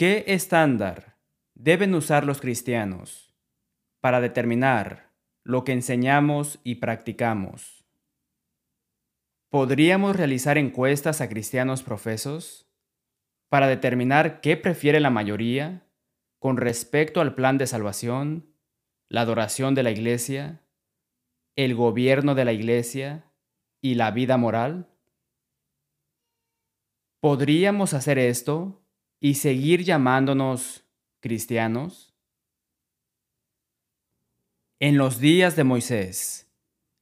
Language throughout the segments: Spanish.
¿Qué estándar deben usar los cristianos para determinar lo que enseñamos y practicamos? ¿Podríamos realizar encuestas a cristianos profesos para determinar qué prefiere la mayoría con respecto al plan de salvación, la adoración de la iglesia, el gobierno de la iglesia y la vida moral? ¿Podríamos hacer esto y seguir llamándonos cristianos? En los días de Moisés,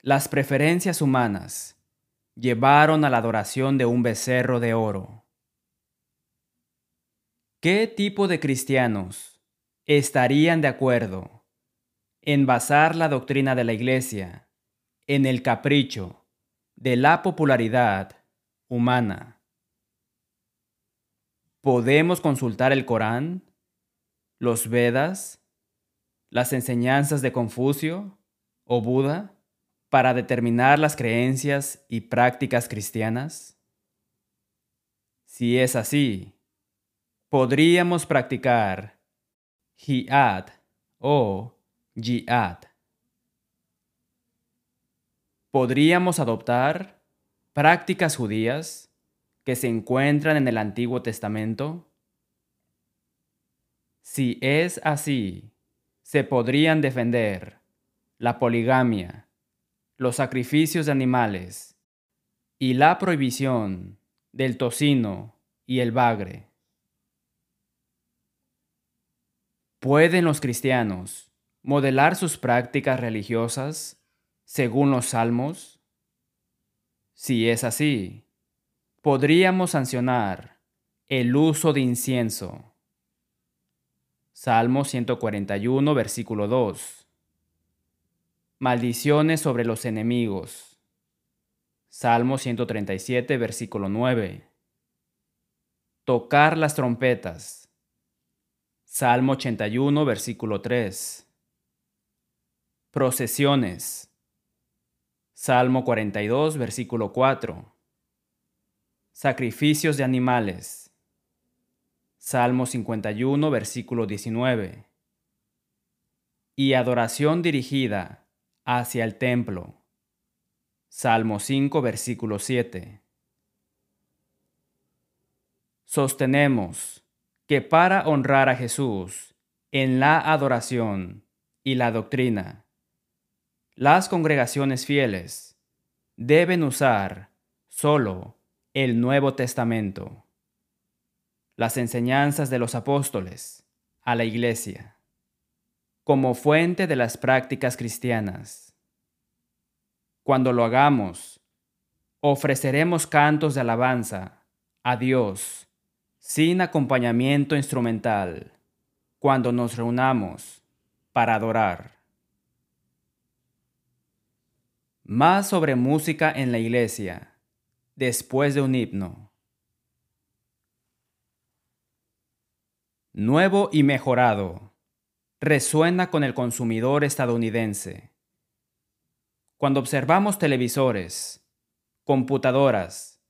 las preferencias humanas llevaron a la adoración de un becerro de oro. ¿Qué tipo de cristianos estarían de acuerdo en basar la doctrina de la Iglesia en el capricho de la popularidad humana? Podemos consultar el Corán, los Vedas, las enseñanzas de Confucio o Buda para determinar las creencias y prácticas cristianas? Si es así, podríamos practicar jihad o jihad. Podríamos adoptar prácticas judías que se encuentran en el Antiguo Testamento? Si es así, se podrían defender la poligamia, los sacrificios de animales y la prohibición del tocino y el bagre. ¿Pueden los cristianos modelar sus prácticas religiosas según los salmos? Si es así, podríamos sancionar el uso de incienso. Salmo 141, versículo 2. Maldiciones sobre los enemigos. Salmo 137, versículo 9. Tocar las trompetas. Salmo 81, versículo 3. Procesiones. Salmo 42, versículo 4 Sacrificios de animales. Salmo 51, versículo 19. Y adoración dirigida hacia el templo. Salmo 5, versículo 7. Sostenemos que para honrar a Jesús en la adoración y la doctrina, las congregaciones fieles deben usar solo el Nuevo Testamento, las enseñanzas de los apóstoles a la Iglesia, como fuente de las prácticas cristianas. Cuando lo hagamos, ofreceremos cantos de alabanza a Dios sin acompañamiento instrumental cuando nos reunamos para adorar. Más sobre música en la iglesia después de un himno. Nuevo y mejorado. Resuena con el consumidor estadounidense. Cuando observamos televisores, computadoras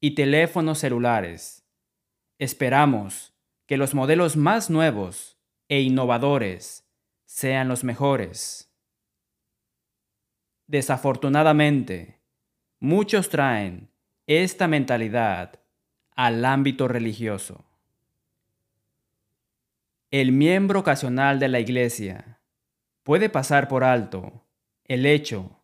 y teléfonos celulares, esperamos que los modelos más nuevos e innovadores sean los mejores. Desafortunadamente, muchos traen esta mentalidad al ámbito religioso. El miembro ocasional de la Iglesia puede pasar por alto el hecho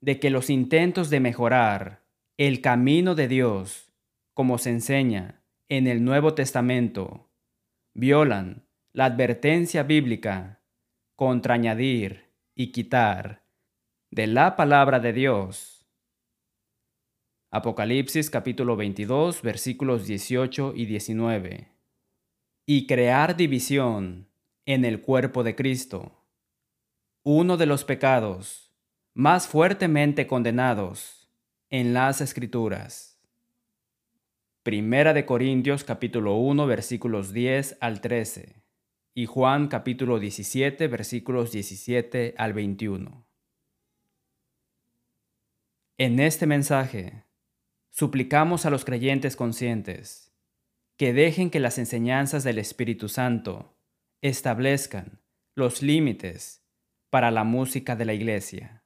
de que los intentos de mejorar el camino de Dios, como se enseña en el Nuevo Testamento, violan la advertencia bíblica contra añadir y quitar de la palabra de Dios Apocalipsis capítulo 22 versículos 18 y 19. Y crear división en el cuerpo de Cristo. Uno de los pecados más fuertemente condenados en las Escrituras. Primera de Corintios capítulo 1 versículos 10 al 13 y Juan capítulo 17 versículos 17 al 21. En este mensaje suplicamos a los creyentes conscientes que dejen que las enseñanzas del Espíritu Santo establezcan los límites para la música de la iglesia.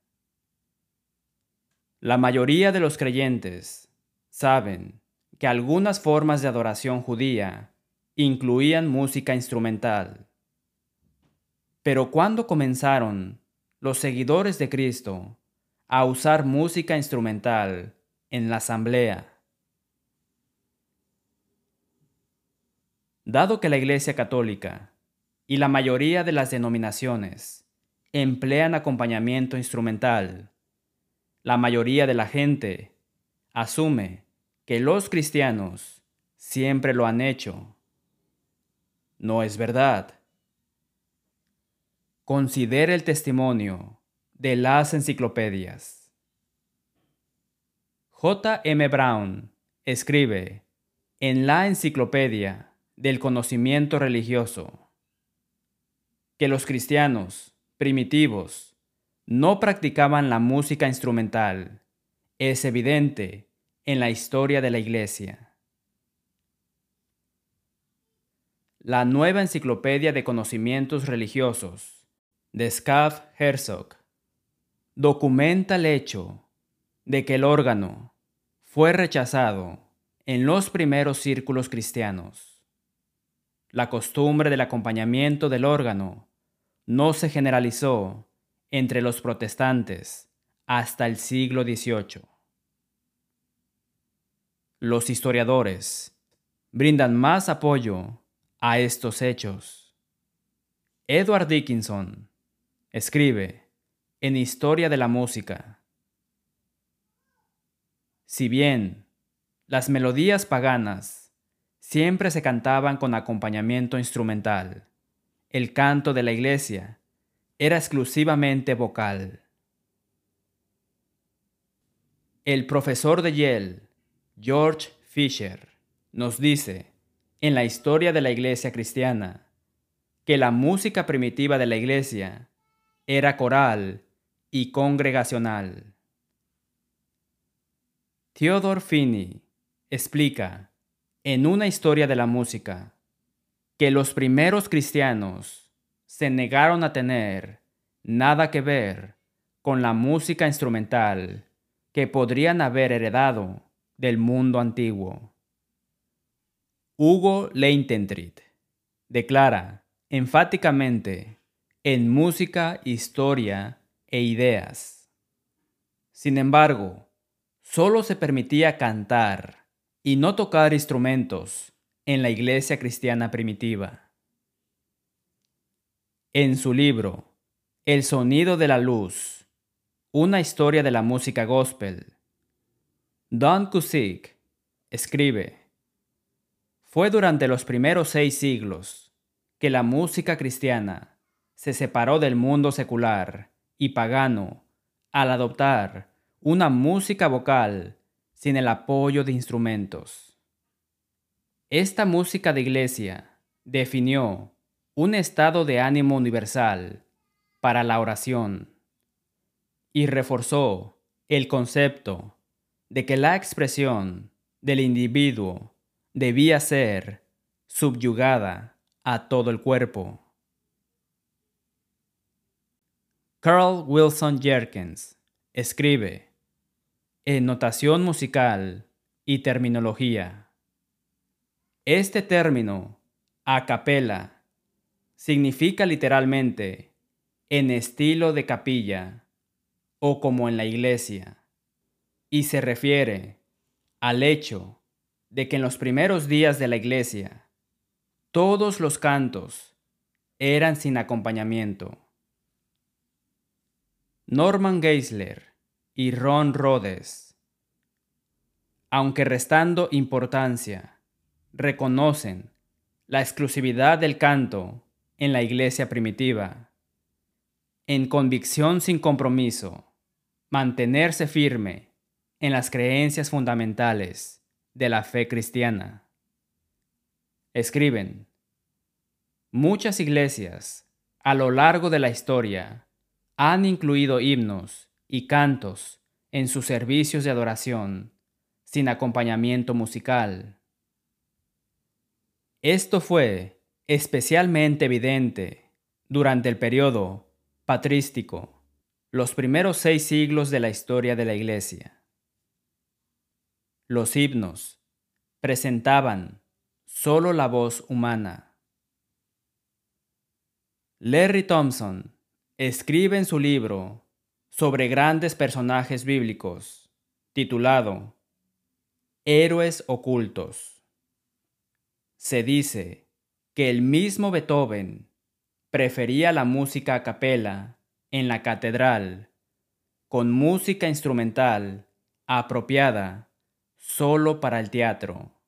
La mayoría de los creyentes saben que algunas formas de adoración judía incluían música instrumental. Pero cuando comenzaron los seguidores de Cristo a usar música instrumental en la asamblea, dado que la Iglesia Católica y la mayoría de las denominaciones emplean acompañamiento instrumental, la mayoría de la gente asume que los cristianos siempre lo han hecho. No es verdad. Considere el testimonio de las enciclopedias. J. M. Brown escribe en la enciclopedia del conocimiento religioso que los cristianos primitivos no practicaban la música instrumental es evidente en la historia de la Iglesia. La nueva enciclopedia de conocimientos religiosos de Skaff Herzog documenta el hecho de que el órgano fue rechazado en los primeros círculos cristianos. La costumbre del acompañamiento del órgano no se generalizó entre los protestantes hasta el siglo XVIII. Los historiadores brindan más apoyo a estos hechos. Edward Dickinson escribe en Historia de la Música. Si bien las melodías paganas siempre se cantaban con acompañamiento instrumental, el canto de la iglesia era exclusivamente vocal. El profesor de Yale, George Fisher, nos dice en la historia de la iglesia cristiana que la música primitiva de la iglesia era coral y congregacional. Theodore Finney explica en una historia de la música que los primeros cristianos se negaron a tener nada que ver con la música instrumental que podrían haber heredado del mundo antiguo. Hugo Leintentrit declara enfáticamente en música, historia e ideas. Sin embargo, solo se permitía cantar y no tocar instrumentos en la iglesia cristiana primitiva. En su libro El sonido de la luz, una historia de la música gospel, Don Cusick escribe, fue durante los primeros seis siglos que la música cristiana se separó del mundo secular y pagano al adoptar una música vocal sin el apoyo de instrumentos. Esta música de iglesia definió un estado de ánimo universal para la oración y reforzó el concepto de que la expresión del individuo debía ser subyugada a todo el cuerpo. Carl Wilson Jerkins escribe notación musical y terminología. Este término, a capella, significa literalmente en estilo de capilla o como en la iglesia, y se refiere al hecho de que en los primeros días de la iglesia todos los cantos eran sin acompañamiento. Norman Geisler y Ron Rhodes, aunque restando importancia reconocen la exclusividad del canto en la iglesia primitiva. En convicción sin compromiso, mantenerse firme en las creencias fundamentales de la fe cristiana. Escriben, muchas iglesias a lo largo de la historia han incluido himnos y cantos en sus servicios de adoración sin acompañamiento musical Esto fue especialmente evidente durante el periodo patrístico, los primeros seis siglos de la historia de la Iglesia. Los himnos presentaban solo la voz humana. Larry Thompson escribe en su libro sobre grandes personajes bíblicos, titulado Héroes ocultos. Se dice que el mismo Beethoven prefería la música a capela en la catedral, con música instrumental apropiada solo para el teatro.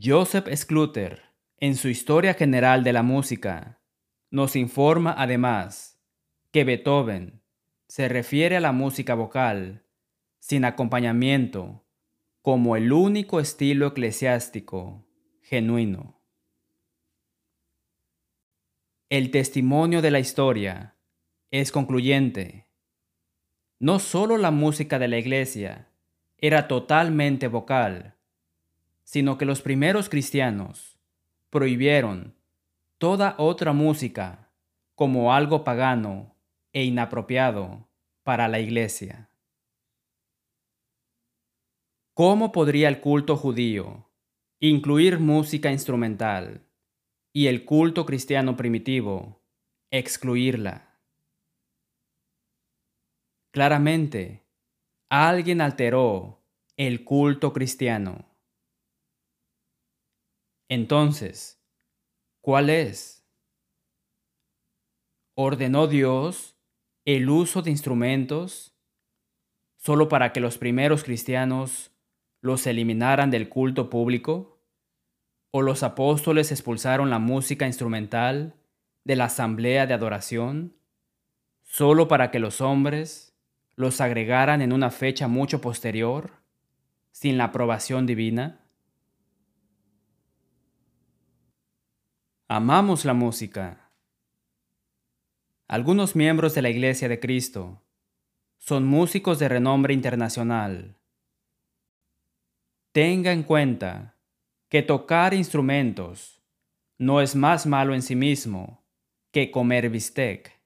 Joseph Scluter, en su Historia General de la Música, nos informa además que Beethoven se refiere a la música vocal sin acompañamiento como el único estilo eclesiástico genuino. El testimonio de la historia es concluyente. No solo la música de la iglesia era totalmente vocal, sino que los primeros cristianos prohibieron toda otra música como algo pagano e inapropiado para la iglesia. ¿Cómo podría el culto judío incluir música instrumental y el culto cristiano primitivo excluirla? Claramente, alguien alteró el culto cristiano. Entonces, ¿Cuál es? ¿Ordenó Dios el uso de instrumentos solo para que los primeros cristianos los eliminaran del culto público? ¿O los apóstoles expulsaron la música instrumental de la asamblea de adoración solo para que los hombres los agregaran en una fecha mucho posterior, sin la aprobación divina? Amamos la música. Algunos miembros de la Iglesia de Cristo son músicos de renombre internacional. Tenga en cuenta que tocar instrumentos no es más malo en sí mismo que comer bistec.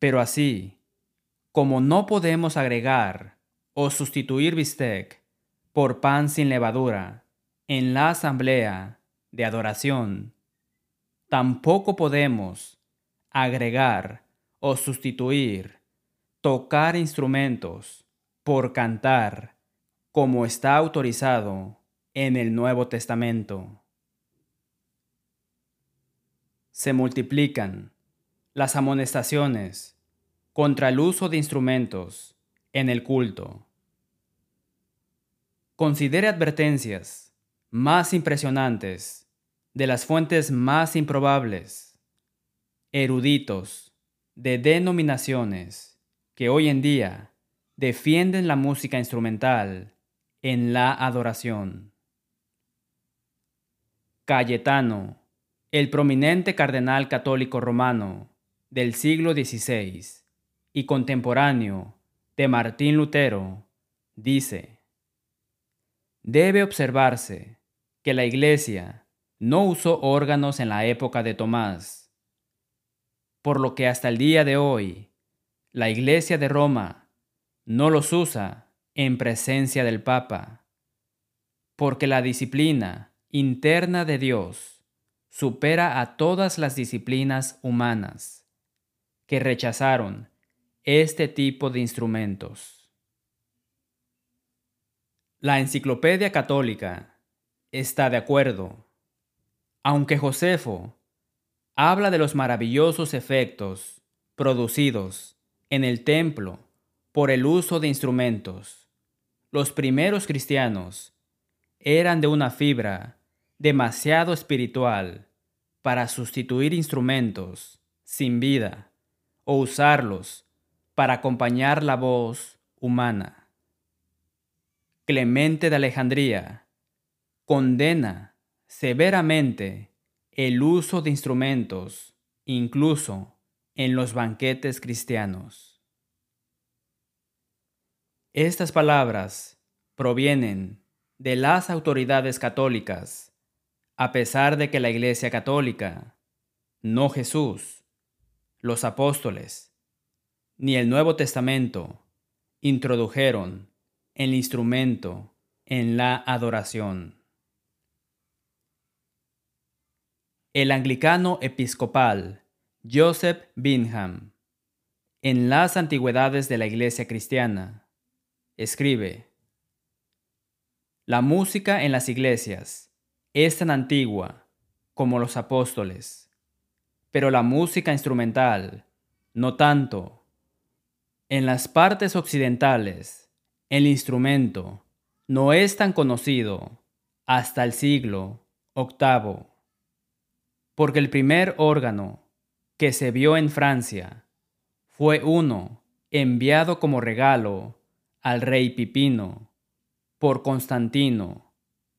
Pero así, como no podemos agregar o sustituir bistec por pan sin levadura en la asamblea de adoración, tampoco podemos agregar o sustituir tocar instrumentos por cantar como está autorizado en el Nuevo Testamento. Se multiplican las amonestaciones contra el uso de instrumentos en el culto. Considere advertencias más impresionantes de las fuentes más improbables, eruditos de denominaciones que hoy en día defienden la música instrumental en la adoración. Cayetano, el prominente cardenal católico romano del siglo XVI y contemporáneo de Martín Lutero, dice, debe observarse que la Iglesia no usó órganos en la época de Tomás, por lo que hasta el día de hoy la Iglesia de Roma no los usa en presencia del Papa, porque la disciplina interna de Dios supera a todas las disciplinas humanas que rechazaron este tipo de instrumentos. La Enciclopedia Católica está de acuerdo aunque Josefo habla de los maravillosos efectos producidos en el templo por el uso de instrumentos, los primeros cristianos eran de una fibra demasiado espiritual para sustituir instrumentos sin vida o usarlos para acompañar la voz humana. Clemente de Alejandría condena severamente el uso de instrumentos, incluso en los banquetes cristianos. Estas palabras provienen de las autoridades católicas, a pesar de que la Iglesia Católica, no Jesús, los apóstoles, ni el Nuevo Testamento introdujeron el instrumento en la adoración. El anglicano episcopal Joseph Bingham, en las antigüedades de la Iglesia cristiana, escribe, La música en las iglesias es tan antigua como los apóstoles, pero la música instrumental no tanto. En las partes occidentales, el instrumento no es tan conocido hasta el siglo VIII, porque el primer órgano que se vio en Francia fue uno enviado como regalo al rey Pipino por Constantino,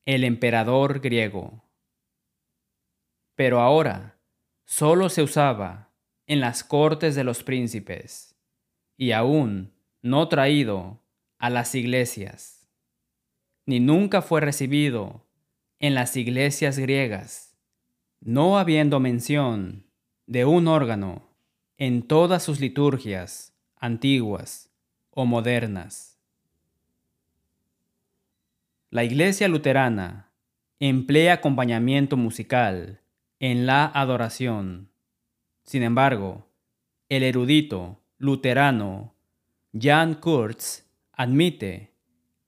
el emperador griego. Pero ahora solo se usaba en las cortes de los príncipes y aún no traído a las iglesias ni nunca fue recibido en las iglesias griegas, no habiendo mención de un órgano en todas sus liturgias antiguas o modernas. La iglesia luterana emplea acompañamiento musical en la adoración. Sin embargo, el erudito luterano Jan Kurtz admite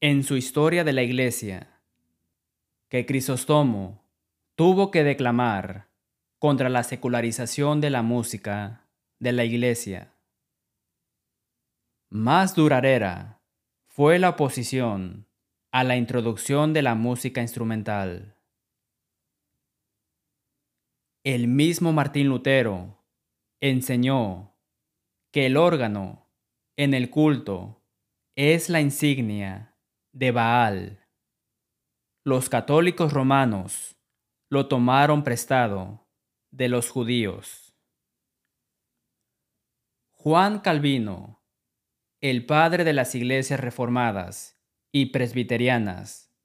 en su historia de la Iglesia que Crisóstomo tuvo que declamar contra la secularización de la música de la Iglesia. Más duradera fue la oposición a la introducción de la música instrumental. El mismo Martín Lutero enseñó que el órgano en el culto es la insignia de Baal. Los católicos romanos lo tomaron prestado de los judíos. Juan Calvino, el padre de las iglesias reformadas y presbiterianas,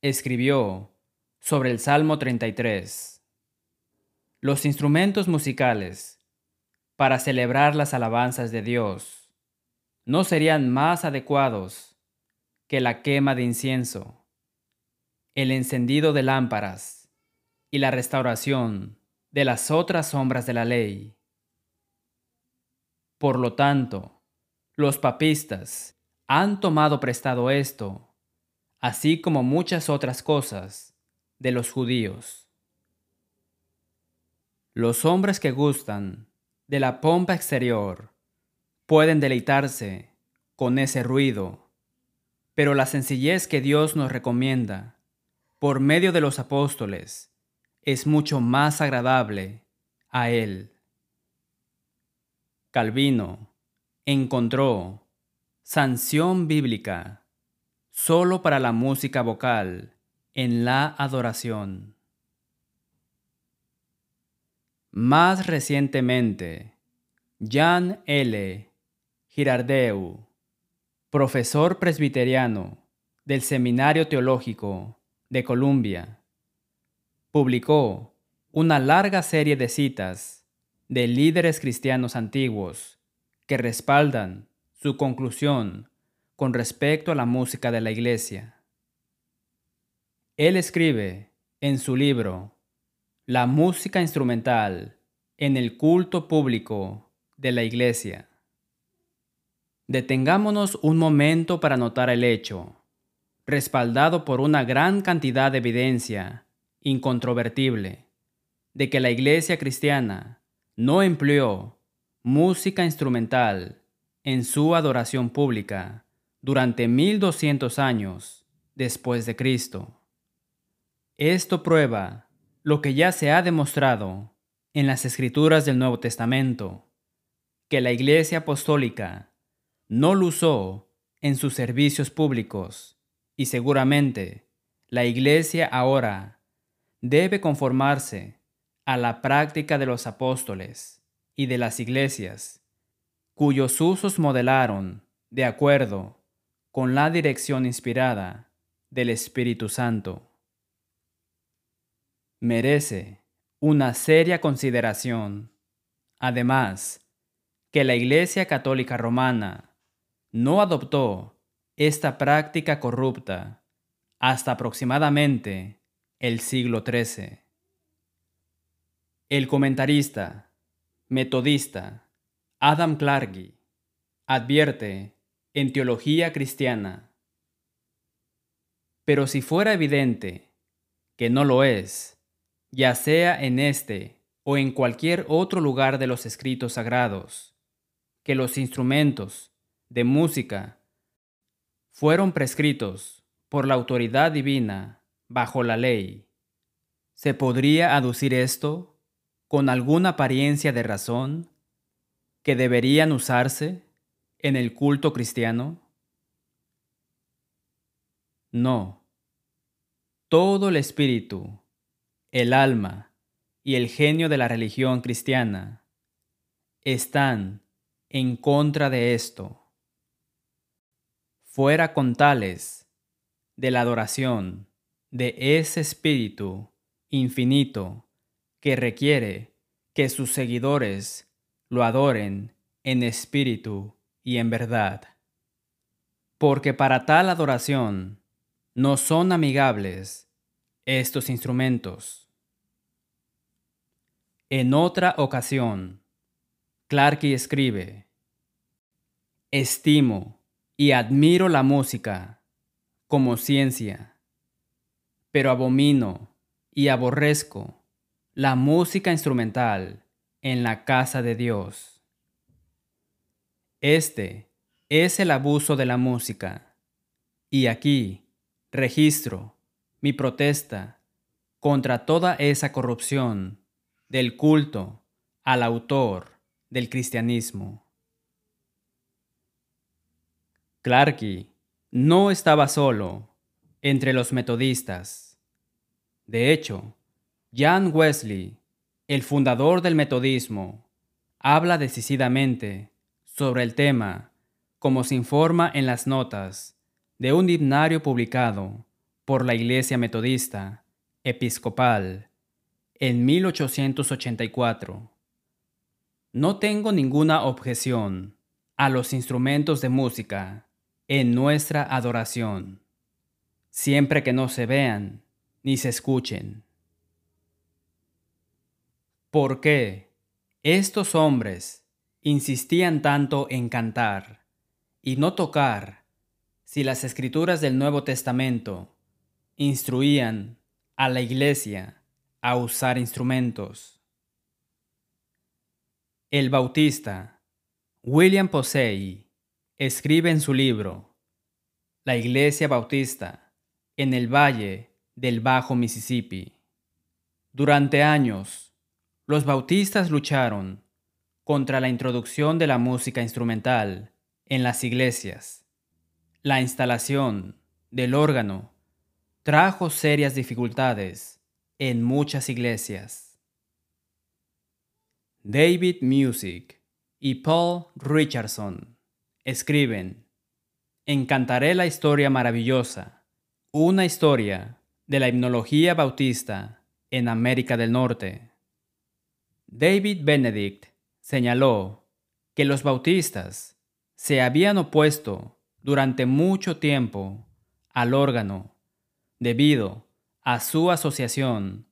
escribió sobre el Salmo 33. Los instrumentos musicales para celebrar las alabanzas de Dios no serían más adecuados que la quema de incienso, el encendido de lámparas y la restauración de las otras sombras de la ley. Por lo tanto, los papistas han tomado prestado esto, así como muchas otras cosas, de los judíos. Los hombres que gustan de la pompa exterior pueden deleitarse con ese ruido pero la sencillez que Dios nos recomienda por medio de los apóstoles es mucho más agradable a Él. Calvino encontró sanción bíblica solo para la música vocal en la adoración. Más recientemente, Jan L. Girardeu profesor presbiteriano del Seminario Teológico de Columbia, publicó una larga serie de citas de líderes cristianos antiguos que respaldan su conclusión con respecto a la música de la iglesia. Él escribe en su libro La música instrumental en el culto público de la iglesia. Detengámonos un momento para notar el hecho, respaldado por una gran cantidad de evidencia incontrovertible, de que la iglesia cristiana no empleó música instrumental en su adoración pública durante 1200 años después de Cristo. Esto prueba lo que ya se ha demostrado en las escrituras del Nuevo Testamento, que la Iglesia Apostólica no lo usó en sus servicios públicos y seguramente la Iglesia ahora debe conformarse a la práctica de los apóstoles y de las iglesias, cuyos usos modelaron de acuerdo con la dirección inspirada del Espíritu Santo. Merece una seria consideración, además, que la Iglesia Católica Romana no adoptó esta práctica corrupta hasta aproximadamente el siglo XIII. El comentarista, metodista, Adam Clarke advierte en Teología Cristiana. Pero si fuera evidente que no lo es, ya sea en este o en cualquier otro lugar de los escritos sagrados, que los instrumentos de música fueron prescritos por la autoridad divina bajo la ley, ¿se podría aducir esto con alguna apariencia de razón que deberían usarse en el culto cristiano? No. Todo el espíritu, el alma y el genio de la religión cristiana están en contra de esto. Fuera con tales de la adoración de ese espíritu infinito que requiere que sus seguidores lo adoren en espíritu y en verdad. Porque para tal adoración no son amigables estos instrumentos. En otra ocasión, Clarke escribe, Estimo y admiro la música como ciencia, pero abomino y aborrezco la música instrumental en la casa de Dios. Este es el abuso de la música. Y aquí registro mi protesta contra toda esa corrupción del culto al autor del cristianismo. Clarke no estaba solo entre los metodistas. De hecho, Jan Wesley, el fundador del metodismo, habla decisivamente sobre el tema, como se informa en las notas de un himnario publicado por la Iglesia Metodista Episcopal en 1884. No tengo ninguna objeción a los instrumentos de música en nuestra adoración, siempre que no se vean ni se escuchen. ¿Por qué estos hombres insistían tanto en cantar y no tocar si las escrituras del Nuevo Testamento instruían a la iglesia a usar instrumentos. El Bautista, William Posey, escribe en su libro La Iglesia Bautista en el Valle del Bajo Mississippi. Durante años, los bautistas lucharon contra la introducción de la música instrumental en las iglesias. La instalación del órgano trajo serias dificultades en muchas iglesias. David Music y Paul Richardson escriben, Encantaré la historia maravillosa, una historia de la himnología bautista en América del Norte. David Benedict señaló que los bautistas se habían opuesto durante mucho tiempo al órgano debido a su asociación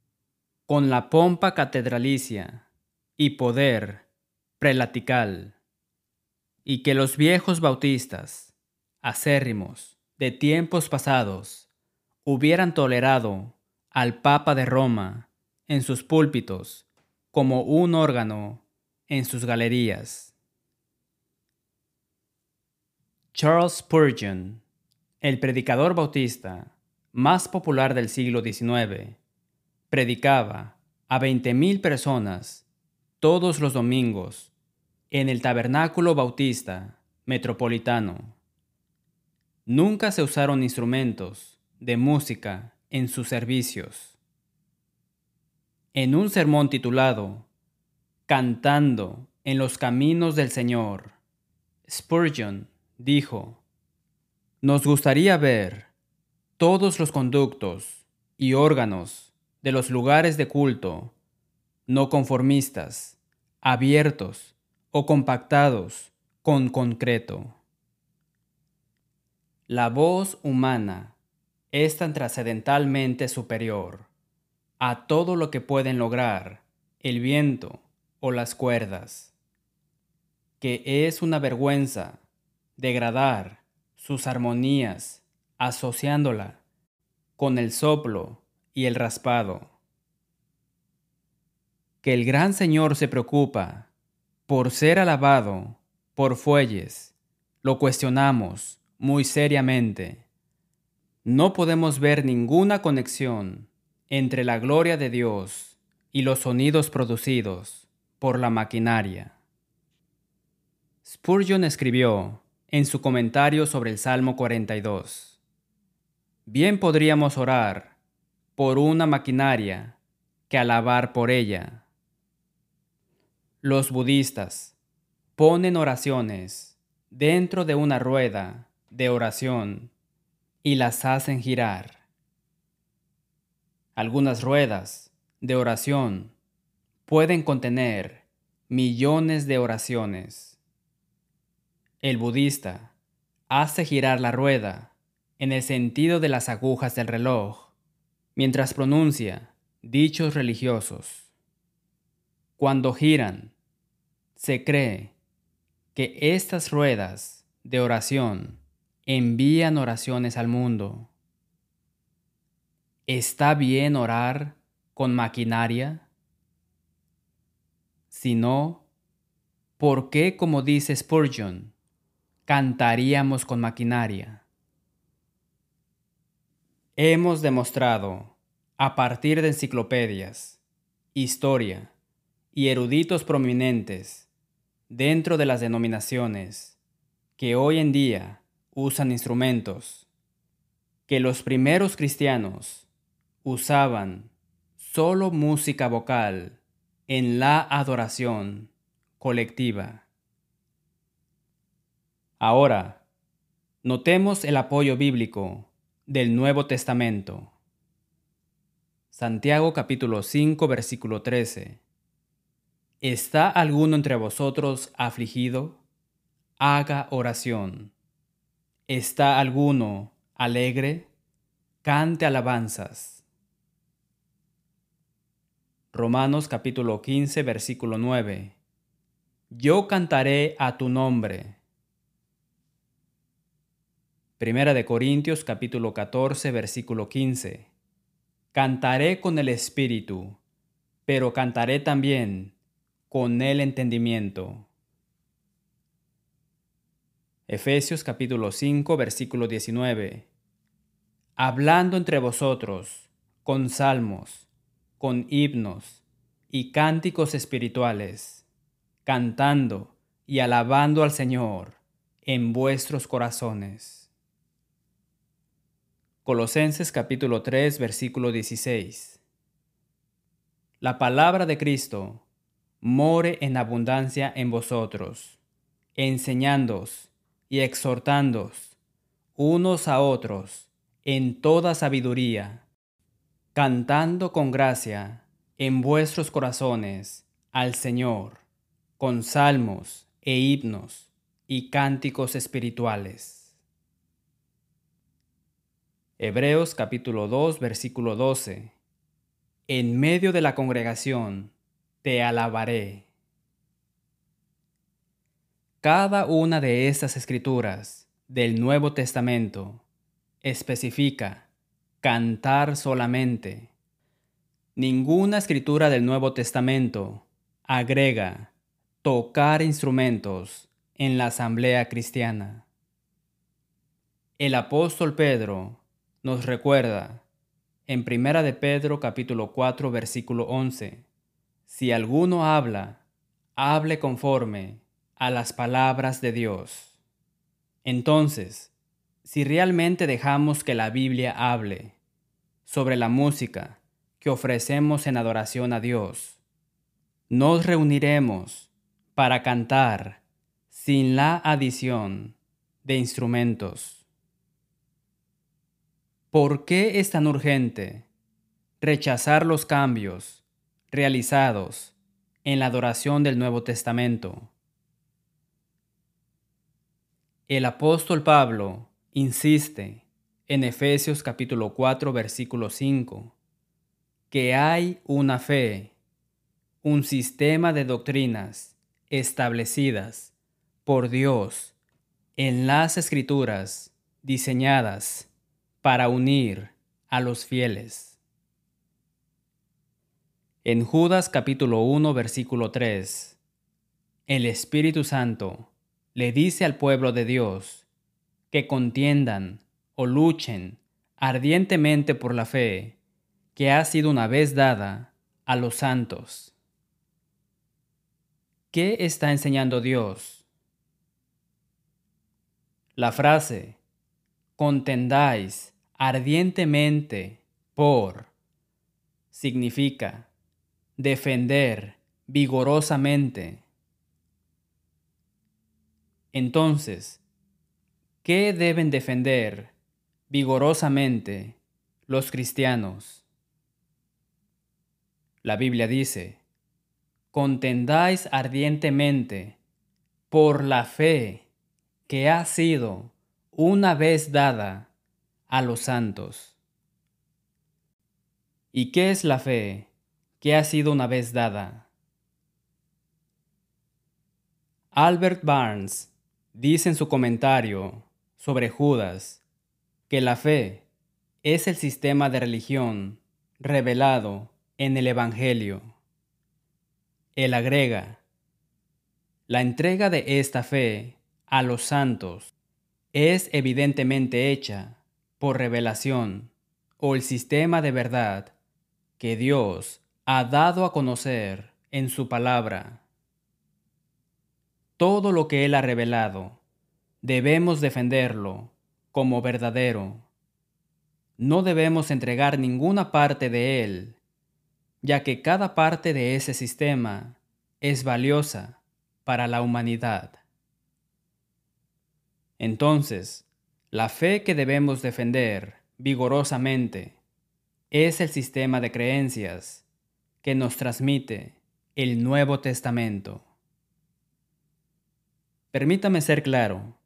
con la pompa catedralicia y poder prelatical, y que los viejos bautistas, acérrimos de tiempos pasados, hubieran tolerado al Papa de Roma en sus púlpitos como un órgano en sus galerías. Charles Spurgeon, el predicador bautista más popular del siglo XIX, predicaba a 20.000 personas todos los domingos en el Tabernáculo Bautista Metropolitano. Nunca se usaron instrumentos de música en sus servicios. En un sermón titulado cantando en los caminos del Señor. Spurgeon dijo, Nos gustaría ver todos los conductos y órganos de los lugares de culto, no conformistas, abiertos o compactados con concreto. La voz humana es tan trascendentalmente superior a todo lo que pueden lograr el viento o las cuerdas, que es una vergüenza degradar sus armonías asociándola con el soplo y el raspado. Que el gran Señor se preocupa por ser alabado por fuelles, lo cuestionamos muy seriamente. No podemos ver ninguna conexión entre la gloria de Dios y los sonidos producidos por la maquinaria. Spurgeon escribió en su comentario sobre el Salmo 42, Bien podríamos orar por una maquinaria que alabar por ella. Los budistas ponen oraciones dentro de una rueda de oración y las hacen girar. Algunas ruedas de oración pueden contener millones de oraciones. El budista hace girar la rueda en el sentido de las agujas del reloj mientras pronuncia dichos religiosos. Cuando giran, se cree que estas ruedas de oración envían oraciones al mundo. ¿Está bien orar con maquinaria? Si no, ¿por qué, como dice Spurgeon, cantaríamos con maquinaria? Hemos demostrado, a partir de enciclopedias, historia y eruditos prominentes dentro de las denominaciones que hoy en día usan instrumentos, que los primeros cristianos usaban solo música vocal en la adoración colectiva. Ahora, notemos el apoyo bíblico del Nuevo Testamento. Santiago capítulo 5 versículo 13. ¿Está alguno entre vosotros afligido? Haga oración. ¿Está alguno alegre? Cante alabanzas. Romanos capítulo 15 versículo 9. Yo cantaré a tu nombre. Primera de Corintios capítulo 14 versículo 15. Cantaré con el espíritu, pero cantaré también con el entendimiento. Efesios capítulo 5 versículo 19. Hablando entre vosotros con salmos, con himnos y cánticos espirituales, cantando y alabando al Señor en vuestros corazones. Colosenses capítulo 3 versículo 16. La palabra de Cristo more en abundancia en vosotros, enseñándoos y exhortándoos unos a otros en toda sabiduría, cantando con gracia en vuestros corazones al Señor, con salmos e himnos y cánticos espirituales. Hebreos capítulo 2 versículo 12. En medio de la congregación te alabaré. Cada una de estas escrituras del Nuevo Testamento especifica cantar solamente. Ninguna escritura del Nuevo Testamento agrega tocar instrumentos en la asamblea cristiana. El apóstol Pedro nos recuerda en Primera de Pedro capítulo 4 versículo 11, si alguno habla, hable conforme a las palabras de Dios. Entonces, si realmente dejamos que la Biblia hable sobre la música que ofrecemos en adoración a Dios, nos reuniremos para cantar sin la adición de instrumentos. ¿Por qué es tan urgente rechazar los cambios realizados en la adoración del Nuevo Testamento? El apóstol Pablo insiste en Efesios capítulo 4 versículo 5 que hay una fe, un sistema de doctrinas establecidas por Dios en las escrituras diseñadas para unir a los fieles. En Judas capítulo 1 versículo 3, el Espíritu Santo le dice al pueblo de Dios que contiendan o luchen ardientemente por la fe que ha sido una vez dada a los santos. ¿Qué está enseñando Dios? La frase, contendáis ardientemente por, significa defender vigorosamente entonces, ¿qué deben defender vigorosamente los cristianos? La Biblia dice, contendáis ardientemente por la fe que ha sido una vez dada a los santos. ¿Y qué es la fe que ha sido una vez dada? Albert Barnes Dice en su comentario sobre Judas que la fe es el sistema de religión revelado en el Evangelio. Él agrega, la entrega de esta fe a los santos es evidentemente hecha por revelación o el sistema de verdad que Dios ha dado a conocer en su palabra todo lo que Él ha revelado, debemos defenderlo como verdadero. No debemos entregar ninguna parte de Él, ya que cada parte de ese sistema es valiosa para la humanidad. Entonces, la fe que debemos defender vigorosamente es el sistema de creencias que nos transmite el Nuevo Testamento. Permítame ser claro.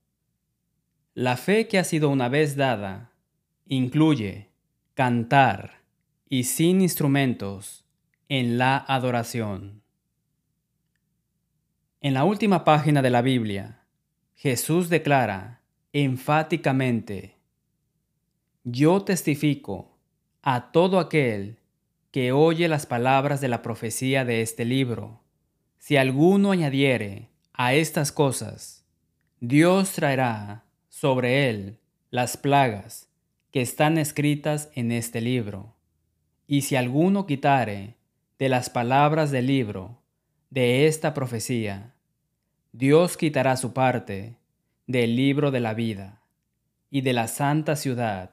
La fe que ha sido una vez dada incluye cantar y sin instrumentos en la adoración. En la última página de la Biblia, Jesús declara enfáticamente, Yo testifico a todo aquel que oye las palabras de la profecía de este libro, si alguno añadiere a estas cosas, Dios traerá sobre él las plagas que están escritas en este libro. Y si alguno quitare de las palabras del libro de esta profecía, Dios quitará su parte del libro de la vida y de la santa ciudad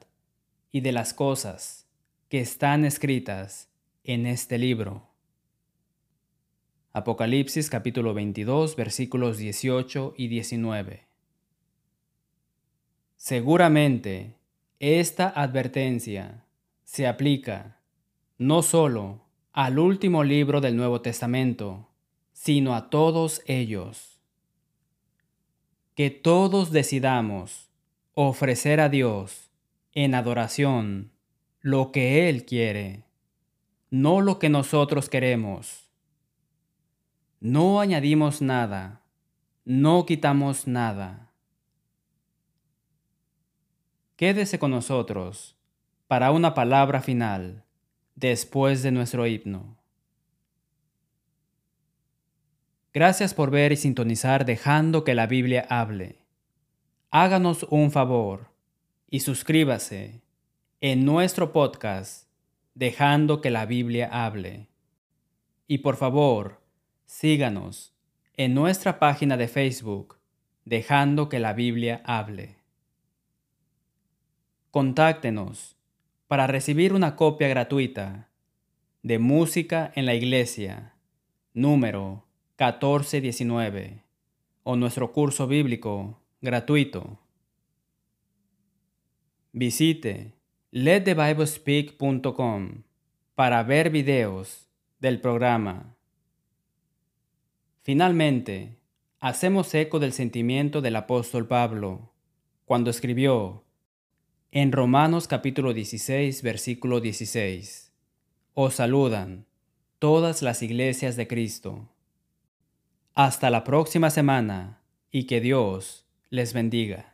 y de las cosas que están escritas en este libro. Apocalipsis capítulo 22 versículos 18 y 19. Seguramente esta advertencia se aplica no solo al último libro del Nuevo Testamento, sino a todos ellos. Que todos decidamos ofrecer a Dios en adoración lo que Él quiere, no lo que nosotros queremos no añadimos nada, no quitamos nada. Quédese con nosotros para una palabra final después de nuestro himno. Gracias por ver y sintonizar dejando que la Biblia hable. Háganos un favor y suscríbase en nuestro podcast Dejando que la Biblia hable. Y por favor, Síganos en nuestra página de Facebook, dejando que la Biblia hable. Contáctenos para recibir una copia gratuita de Música en la Iglesia, número 1419, o nuestro curso bíblico gratuito. Visite letthebiblespeak.com para ver videos del programa. Finalmente, hacemos eco del sentimiento del apóstol Pablo cuando escribió en Romanos capítulo 16, versículo 16, Os saludan todas las iglesias de Cristo. Hasta la próxima semana y que Dios les bendiga.